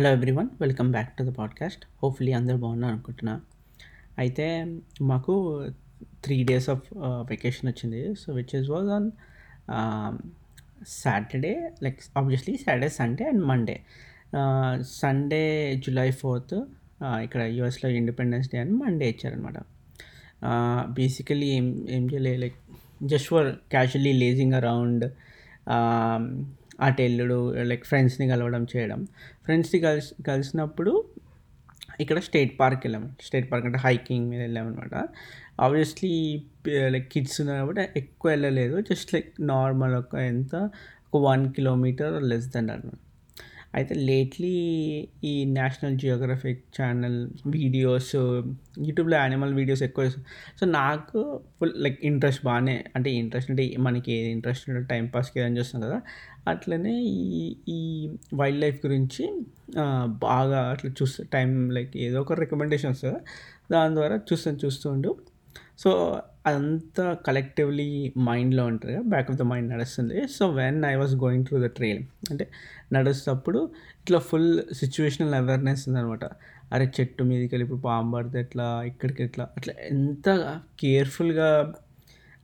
Hello everyone welcome back to the podcast hopefully అందరూ బాగున్నారు అనుకుంటున్నా. అయితే మాకు త్రీ డేస్ ఆఫ్ వెకేషన్ వచ్చింది. So which is was on Saturday like obviously Saturday Sunday and Monday Sunday July fourth ఇక్కడ యూఎస్లో independence day అని Monday ఇచ్చారనమాట బేసికలీ ఏం ఏం చేయలేదు like just for casually lazing around అటు వెళ్ళుడు లైక్ ఫ్రెండ్స్ని కలవడం చేయడం. ఫ్రెండ్స్ని కలిసి కలిసినప్పుడు ఇక్కడ స్టేట్ పార్క్ వెళ్ళాము స్టేట్ పార్క్ అంటే హైకింగ్ మీద వెళ్ళామన్నమాట ఆబ్వియస్లీ లైక్ కిడ్స్ ఉన్నారు కాబట్టి ఎక్కువ వెళ్ళలేదు. జస్ట్ లైక్ నార్మల్ ఒక ఎంత? ఒక వన్ కిలోమీటర్ లెస్ దెన్ అనమాట అయితే లేట్లీ ఈ నేషనల్ జియోగ్రఫిక్ ఛానల్ వీడియోస్ యూట్యూబ్లో యానిమల్ వీడియోస్ ఎక్కువ సో నాకు ఫుల్ లైక్ ఇంట్రెస్ట్ బాగానే అంటే ఇంట్రెస్ట్ అంటే మనకి ఏది ఇంట్రెస్ట్ ఉంటే టైం పాస్కి ఏదైనా చూస్తాం కదా. అట్లనే ఈ ఈ వైల్డ్ లైఫ్ గురించి బాగా అట్లా చూస్తే టైం లైక్ ఏదో ఒక రికమెండేషన్స్ దాని ద్వారా చూస్తాను చూస్తుండు సో అదంతా కలెక్టివ్లీ మైండ్లో ఉంటుంది బ్యాక్ ఆఫ్ ద మైండ్ నడుస్తుంది. So when I was going through the trail అంటే నడుస్తప్పుడు ఇట్లా ఫుల్ సిచ్యువేషనల్ అవేర్నెస్ ఉందనమాట అరే చెట్టు మీదకి వెళ్ళి ఇప్పుడు పాము పడితే ఎట్లా ఇక్కడికి ఎట్లా అట్లా ఎంత కేర్ఫుల్గా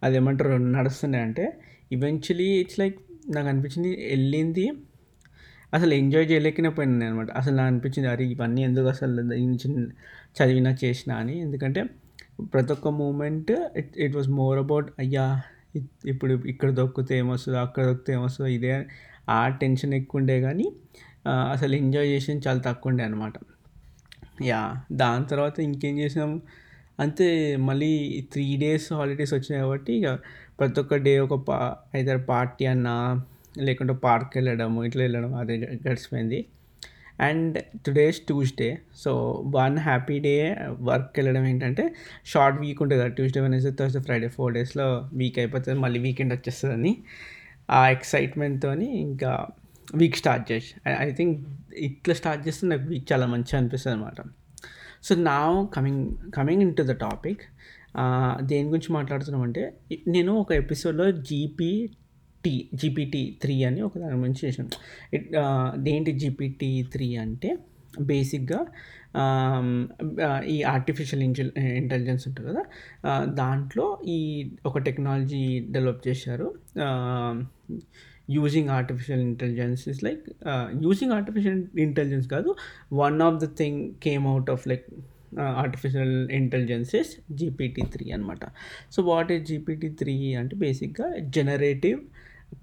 అది ఏమంటారు నడుస్తున్నాయి అంటే ఈవెన్చువలీ ఇట్స్ లైక్ నాకు అనిపించింది వెళ్ళింది. అసలు ఎంజాయ్ చేయలేకపోయినాను అనమాట అసలు నాకు అనిపించింది అరే ఇవన్నీ ఎందుకు అసలు చదివినా చేసినా అని. ఎందుకంటే ప్రతి ఒక్క moment it it was more about అయ్యా ఇప్పుడు ఇక్కడ దొక్కితే ఏమొస్తుందో అక్కడ దొక్కితే ఏమొస్తుందో ఇదే ఆ టెన్షన్ ఎక్కువ ఉండే కానీ అసలు ఎంజాయ్ చేసింది చాలా తక్కువ ఉండే అనమాట యా దాని తర్వాత ఇంకేం చేసాం? అంతే మళ్ళీ త్రీ డేస్ హాలిడేస్ వచ్చినాయి కాబట్టి ఇక ప్రతి ఒక్క డే ఒక పా అయితే పార్టీ అన్నా లేకుంటే పార్క్ వెళ్ళడము ఇట్లా వెళ్ళడం అదే గడిచిపోయింది. And today's Tuesday. So one happy day work వెళ్ళడం ఏంటంటే షార్ట్ వీక్ ఉంటుంది కదా Tuesday Wednesday Thursday Friday four డేస్లో వీక్ అయిపోతుంది మళ్ళీ వీకెండ్ వచ్చేస్తుందని. ఆ ఎక్సైట్మెంట్తో ఇంకా వీక్ స్టార్ట్ చేసి ఐ థింక్ ఇట్లా స్టార్ట్ చేస్తే నాకు వీక్ చాలా మంచిగా అనిపిస్తుంది అనమాట సో నా coming coming into the topic దేని గురించి మాట్లాడుతున్నామంటే నేను ఒక ఎపిసోడ్లో జీపీ టీ జీపీటీ త్రీ అని ఒక దాని గురించి చేసాను ఇట్ దేంటి జీపీటీ త్రీ అంటే బేసిక్గా ఈ ఆర్టిఫిషియల్ ఇంటెల్ ఇంటెలిజెన్స్ ఉంటుంది కదా దాంట్లో ఈ ఒక టెక్నాలజీ డెవలప్ చేశారు. Using artificial intelligence is like using artificial intelligence కాదు one of the thing came out of like artificial intelligence is GPT three అనమాట so what is GPT three అంటే బేసిక్గా జనరేటివ్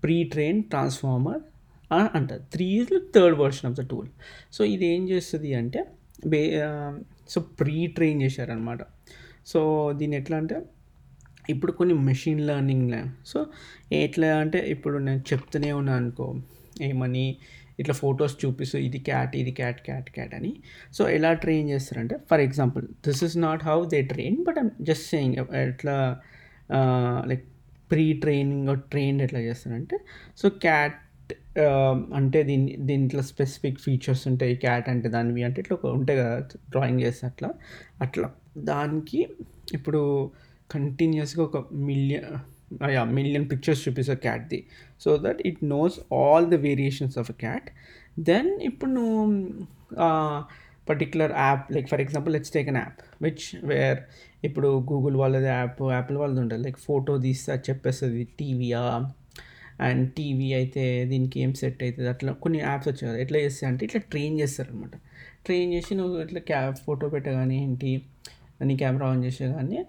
ప్రీ ట్రైన్ ట్రాన్స్ఫార్మర్ అంటారు three is third version of the tool so ఇది ఏం చేస్తుంది అంటే బే సో ప్రీ ట్రైన్ చేశారనమాట సో దీన్ని ఎట్లా అంటే ఇప్పుడు కొన్ని మెషిన్ లెర్నింగ్ సో ఎట్లా అంటే ఇప్పుడు నేను చెప్తూనే ఉన్నాను అనుకో ఏమని ఇట్లా ఫొటోస్ చూపిస్తూ ఇది క్యాట్ ఇది క్యాట్ క్యాట్ క్యాట్ అని. సో ఎలా ట్రైన్ చేస్తారంటే for example this is not how they train but I'm just saying ఎట్లా లైక్ ప్రీ ట్రైనింగ్ ట్రైన్డ్ ఎట్లా చేస్తారంటే సో క్యాట్ um, అంటే దీని దీంట్లో స్పెసిఫిక్ ఫీచర్స్ ఉంటాయి. క్యాట్ అంటే దానివి అంటే ఇట్లా ఒక ఉంటాయి కదా డ్రాయింగ్ చేస్తే అట్లా. అట్లా. దానికి ఇప్పుడు కంటిన్యూస్గా ఒక మిలియన్ యా మిలియన్ పిక్చర్స్ చూపిస్తారు క్యాట్ది so that it knows all the variations of a cat then ఇప్పుడు నువ్వు particular app like for example let's take an app which where ఇప్పుడు గూగుల్ వాళ్ళది యాప్ యాపిల్ వాళ్ళది ఉంటుంది. లైక్ ఫోటో తీస్తే అది చెప్పేస్తుంది టీవీయా? అండ్ టీవీ అయితే దీనికి ఏం సెట్ అవుతుంది అట్లా కొన్ని యాప్స్ వచ్చాయి కదా. ఎట్లా చేస్తాయి అంటే ఇట్లా ట్రైన్ చేస్తారనమాట ట్రైన్ చేసి నువ్వు ఇట్లా క్యా ఫోటో పెట్టగానే ఏంటి? నీ కెమెరా ఆన్ చేసే కానీ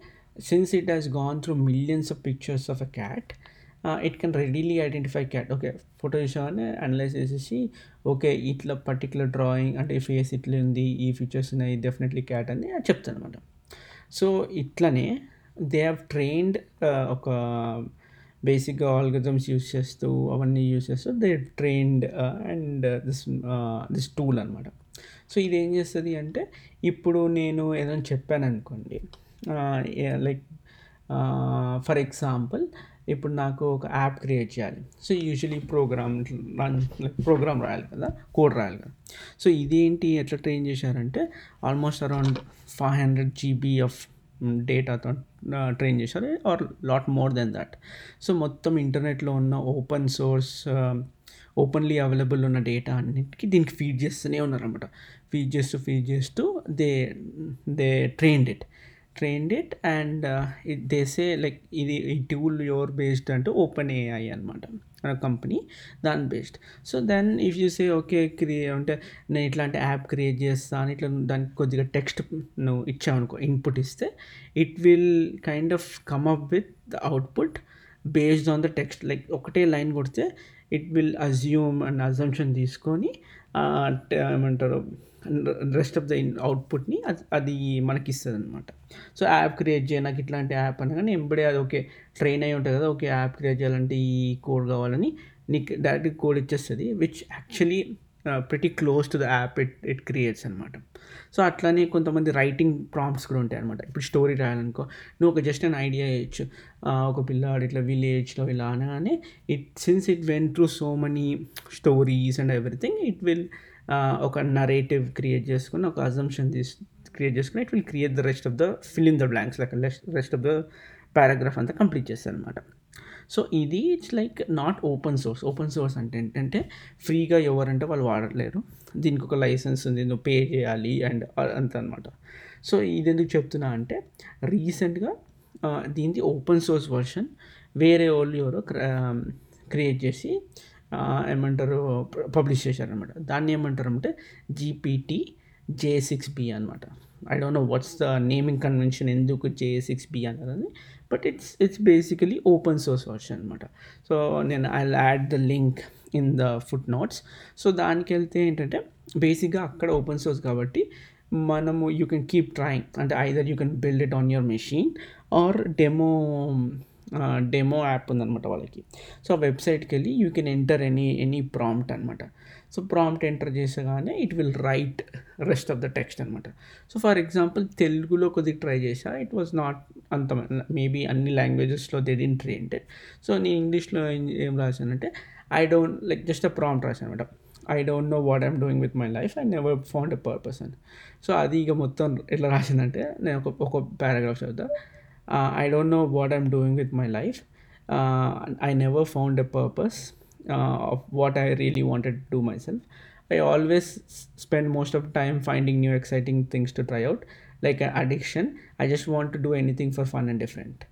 since it has gone through millions of pictures of a cat it can readily identify cat okay photo చూసామని analyse చేసేసి ఓకే ఇట్లా పర్టికులర్ డ్రాయింగ్ అంటే ఫేస్ ఇట్లా ఉంది ఈ ఫీచర్స్ ఉన్నాయి డెఫినెట్లీ క్యాట్ అని చెప్తాను అనమాట సో ఇట్లనే దే హ్యావ్ ట్రైన్డ్ ఒక బేసిక్గా ఆల్గజమ్స్ యూస్ చేస్తూ అవన్నీ యూస్ చేస్తూ they trained and this this tool అనమాట సో ఇది ఏం చేస్తుంది అంటే ఇప్పుడు నేను ఏదైనా చెప్పాను అనుకోండి లైక్ ఫర్ ఎగ్జాంపుల్ ఇప్పుడు నాకు ఒక యాప్ క్రియేట్ చేయాలి. So usually program run program రాయాలి కదా కోడ్ రాయాలి కదా. సో ఇదేంటి ఎట్లా ట్రైన్ చేశారంటే almost around five hundred GB of డేటాతో ట్రైన్ చేశారు or lot more than that so మొత్తం ఇంటర్నెట్లో ఉన్న ఓపెన్ సోర్స్ ఓపెన్లీ అవైలబుల్ ఉన్న డేటా అన్నిటికీ దీనికి ఫీడ్ చేస్తూనే ఉన్నారనమాట ఫీడ్ చేస్తూ ఫీడ్ చేస్తూ they they trained it trained it and it they say like ఇది ఈ టూల్ యువర్ బేస్డ్ అంటే ఓపెన్ ఏఐ అనమాట కంపెనీ దాని based so then if you say okay create అంటే నేను ఇట్లాంటి యాప్ క్రియేట్ చేస్తాను ఇట్లా దానికి కొద్దిగా టెక్స్ట్ నువ్వు ఇచ్చావనుకో ఇన్పుట్ ఇస్తే it will kind of come up with the output based on the text like ఒకటే లైన్ కొడితే it will assume and assumption తీసుకొని uh, ఏమంటారు రెస్ట్ ఆఫ్ ద అవుట్పుట్ని అది అది మనకి ఇస్తుంది అనమాట సో యాప్ క్రియేట్ చేయ నాకు ఇట్లాంటి యాప్ అనగానే ఎంబడే అది ఓకే ట్రైన్ అయి ఉంటుంది కదా ఓకే యాప్ క్రియేట్ చేయాలంటే ఈ కోడ్ కావాలని నీకు డైరెక్ట్ కోడ్ ఇచ్చేస్తుంది which actually pretty close to the app it it creates అనమాట సో అట్లానే కొంతమంది రైటింగ్ ప్రాంప్ట్స్ కూడా ఉంటాయి అనమాట ఇప్పుడు స్టోరీ రాయాలనుకో నువ్వు ఒక జస్ట్ an ఐడియా ఇవ్వచ్చు ఒక పిల్లాడు ఇట్లా విలేజ్లో ఇలా అనగానే it since it went through so many stories and everything it will ఒక నరేటివ్ క్రియేట్ చేసుకుని ఒక అజంప్షన్ తీసు క్రియేట్ చేసుకుని it will create the rest of the fill in the blanks like rest of the paragraph అంతా complete చేస్తారు అనమాట so ఇది it's like not open source. Open source అంటే ఏంటంటే ఫ్రీగా ఎవరంటే వాళ్ళు వాడట్లేరు దీనికి ఒక లైసెన్స్ ఉంది నువ్వు పే చేయాలి అండ్ అంత అనమాట సో ఇది ఎందుకు చెప్తున్నా అంటే రీసెంట్గా దీనిది ఓపెన్ సోర్స్ వర్షన్ వేరే వాళ్ళు ఎవరో క్రియేట్ చేసి ఏమంటారు పబ్లిష్ చేశారనమాట దాన్ని ఏమంటారు అంటే జీపీటీ జే సిక్స్ బి అనమాట I don't know what's the naming convention ఎందుకు J six B అన్నదని but it's it's basically open source version అనమాట. సో నేను I add the link in the footnotes so దానికి వెళ్తే ఏంటంటే బేసిక్గా అక్కడ ఓపెన్ సోర్స్ కాబట్టి మనము యూ కెన్ కీప్ ట్రయింగ్ అంటే either you can build it on your machine or demo demo app ఉందన్నమాట వాళ్ళకి. సో ఆ వెబ్సైట్కి వెళ్ళి you can enter any any prompt అనమాట so prompt enter చేసగానే it will write rest of the text అనమాట so for example తెలుగులో కొద్దిగా try చేసా ఇట్ వాజ్ నాట్ అంత మేబీ అన్ని లాంగ్వేజెస్లో దే దిన్ ట్రైంటెడ్ సో నేను ఇంగ్లీష్లో ఏం రాశానంటే I don't like just a prompt రాశాను అనమాట I don't know what I'm doing with my life. I never found a purpose అని. సో అది ఇక మొత్తం ఎట్లా రాసిందంటే నేను ఒక ఒక పారాగ్రాఫ్ చదువుతా. uh, I don't know what I'm doing with my life. Uh, I never found a purpose uh, of what I really wanted to do myself. I always spend most of time finding new exciting things to try out, like an addiction. I just want to do anything for fun and different.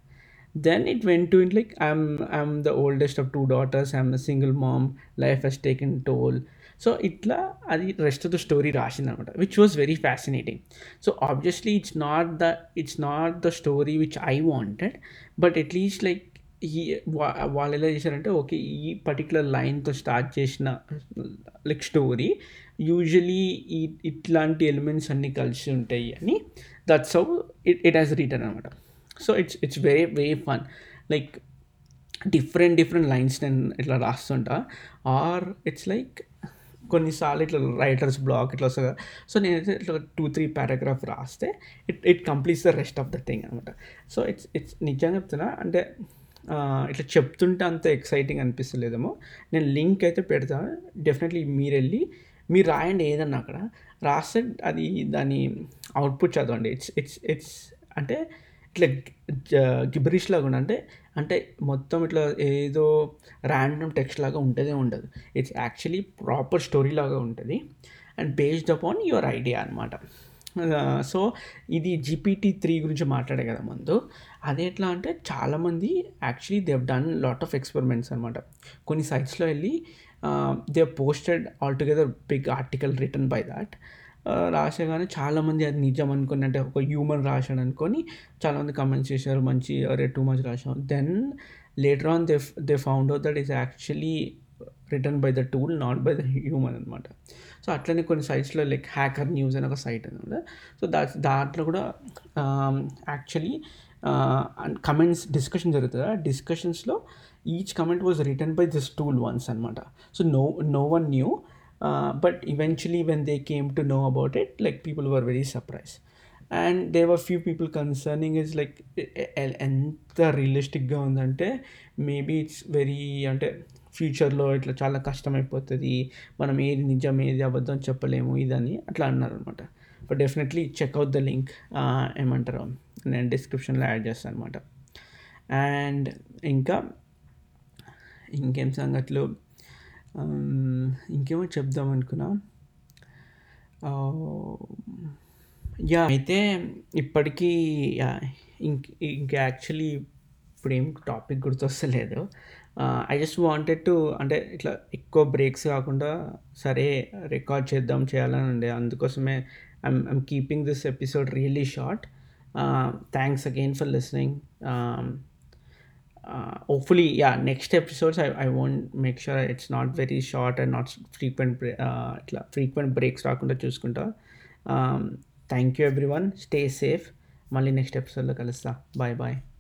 Then it went to like I'm I'm the oldest of two daughters. I'm a single mom. Life has taken toll. So ఇట్లా అది rest of the story రాసింది అనమాట which was very fascinating so obviously it's not the it's not the story which I wanted but at least like ఈ వాళ్ళు ఎలా చేశారంటే okay ఈ particular లైన్తో స్టార్ట్ చేసిన లైక్ స్టోరీ యూజువలీ ఈ ఇట్లాంటి ఎలిమెంట్స్ అన్నీ కలిసి ఉంటాయి అని that's how it it has written అనమాట. So it's it's very very fun like different different lines నేను ఇట్లా రాస్తుంటా. ఆర్ ఇట్స్ లైక్ కొన్నిసార్లు ఇట్లా రైటర్స్ బ్లాక్ ఇట్లా వస్తుంది సో నేనైతే ఇట్లా టూ త్రీ పారాగ్రాఫ్ రాస్తే it it completes the rest of the thing అనమాట. సో ఇట్స్ ఇట్స్ నిజంగా చెప్తున్నా అంటే ఇట్లా చెప్తుంటే అంత ఎక్సైటింగ్ అనిపిస్తలేదేమో. నేను లింక్ అయితే పెడతాను డెఫినెట్లీ మీరు వెళ్ళి మీరు రాయండి ఏదన్నా అక్కడ. రాస్తే అది దాని అవుట్పుట్ చదవండి. ఇట్స్ ఇట్స్ ఇట్స్ అంటే ఇట్లా గిబరిష్ లాగా ఉండ. అంటే అంటే మొత్తం ఇట్లా ఏదో ర్యాండమ్ టెక్స్ట్ లాగా ఉంటుందే ఉండదు. ఇట్స్ యాక్చువల్లీ ప్రాపర్ స్టోరీ లాగా ఉంటుంది. And based upon your idea అనమాట సో ఇది జీపీటీ త్రీ గురించి మాట్లాడే కదా ముందు. అది ఎట్లా అంటే చాలామంది actually they've done lot of experiments అనమాట కొన్ని సైట్స్లో వెళ్ళి they posted all together big article written by that రాసేగానే చాలామంది అది నిజం అనుకుని అంటే ఒక హ్యూమన్ రాశాడు అనుకొని చాలామంది కమెంట్స్ చేశారు మంచి అరే too much రాశాం then later on they they found out that is actually written by the tool not by the human అనమాట సో అట్లనే కొన్ని సైట్స్లో లైక్ హ్యాకర్ న్యూస్ అని ఒక సైట్ అనమాట సో దా దాంట్లో కూడా యాక్చువల్లీ కమెంట్స్ డిస్కషన్ జరుగుతుంది? ఆ డిస్కషన్స్లో each comment was written by this tool once అనమాట so no no one knew but eventually when they came to know about it like people were very surprise and there were few people concerning is like ఎంత రియలిస్టిక్గా ఉందంటే maybe it's very అంటే ఫ్యూచర్లో ఇట్లా చాలా కష్టమైపోతుంది మనం ఏది నిజం ఏది అబద్ధం చెప్పలేము ఇదని అట్లా అన్నారు అనమాట but definitely check out the link ఏమంటారు నేను డిస్క్రిప్షన్లో యాడ్ చేస్తాను అనమాట అండ్ ఇంకా ఇంకేం సంగతులు? Um, ఇంకేమో చెప్దాం అనుకున్నా. యా అయితే ఇప్పటికీ ఇంక ఇంక యాక్చువల్లీ ఇప్పుడు ఏం టాపిక్ గుర్తొస్తలేదు. ఐ జస్ట్ వాంటెడ్ టు అంటే ఇట్లా ఎక్కువ బ్రేక్స్ కాకుండా సరే రికార్డ్ చేద్దాం చేయాలని ఉండే అందుకోసమే I'm I'm keeping this episode really short thanks again for listening hopefully yeah next episodes I, I won't make sure it's not very short and not frequent uh, ఇట్లా ఫ్రీక్వెంట్ బ్రేక్స్ రాకుండా చూసుకుంటా thank you everyone stay safe మళ్ళీ next ఎపిసోడ్లో కలుస్తా bye bye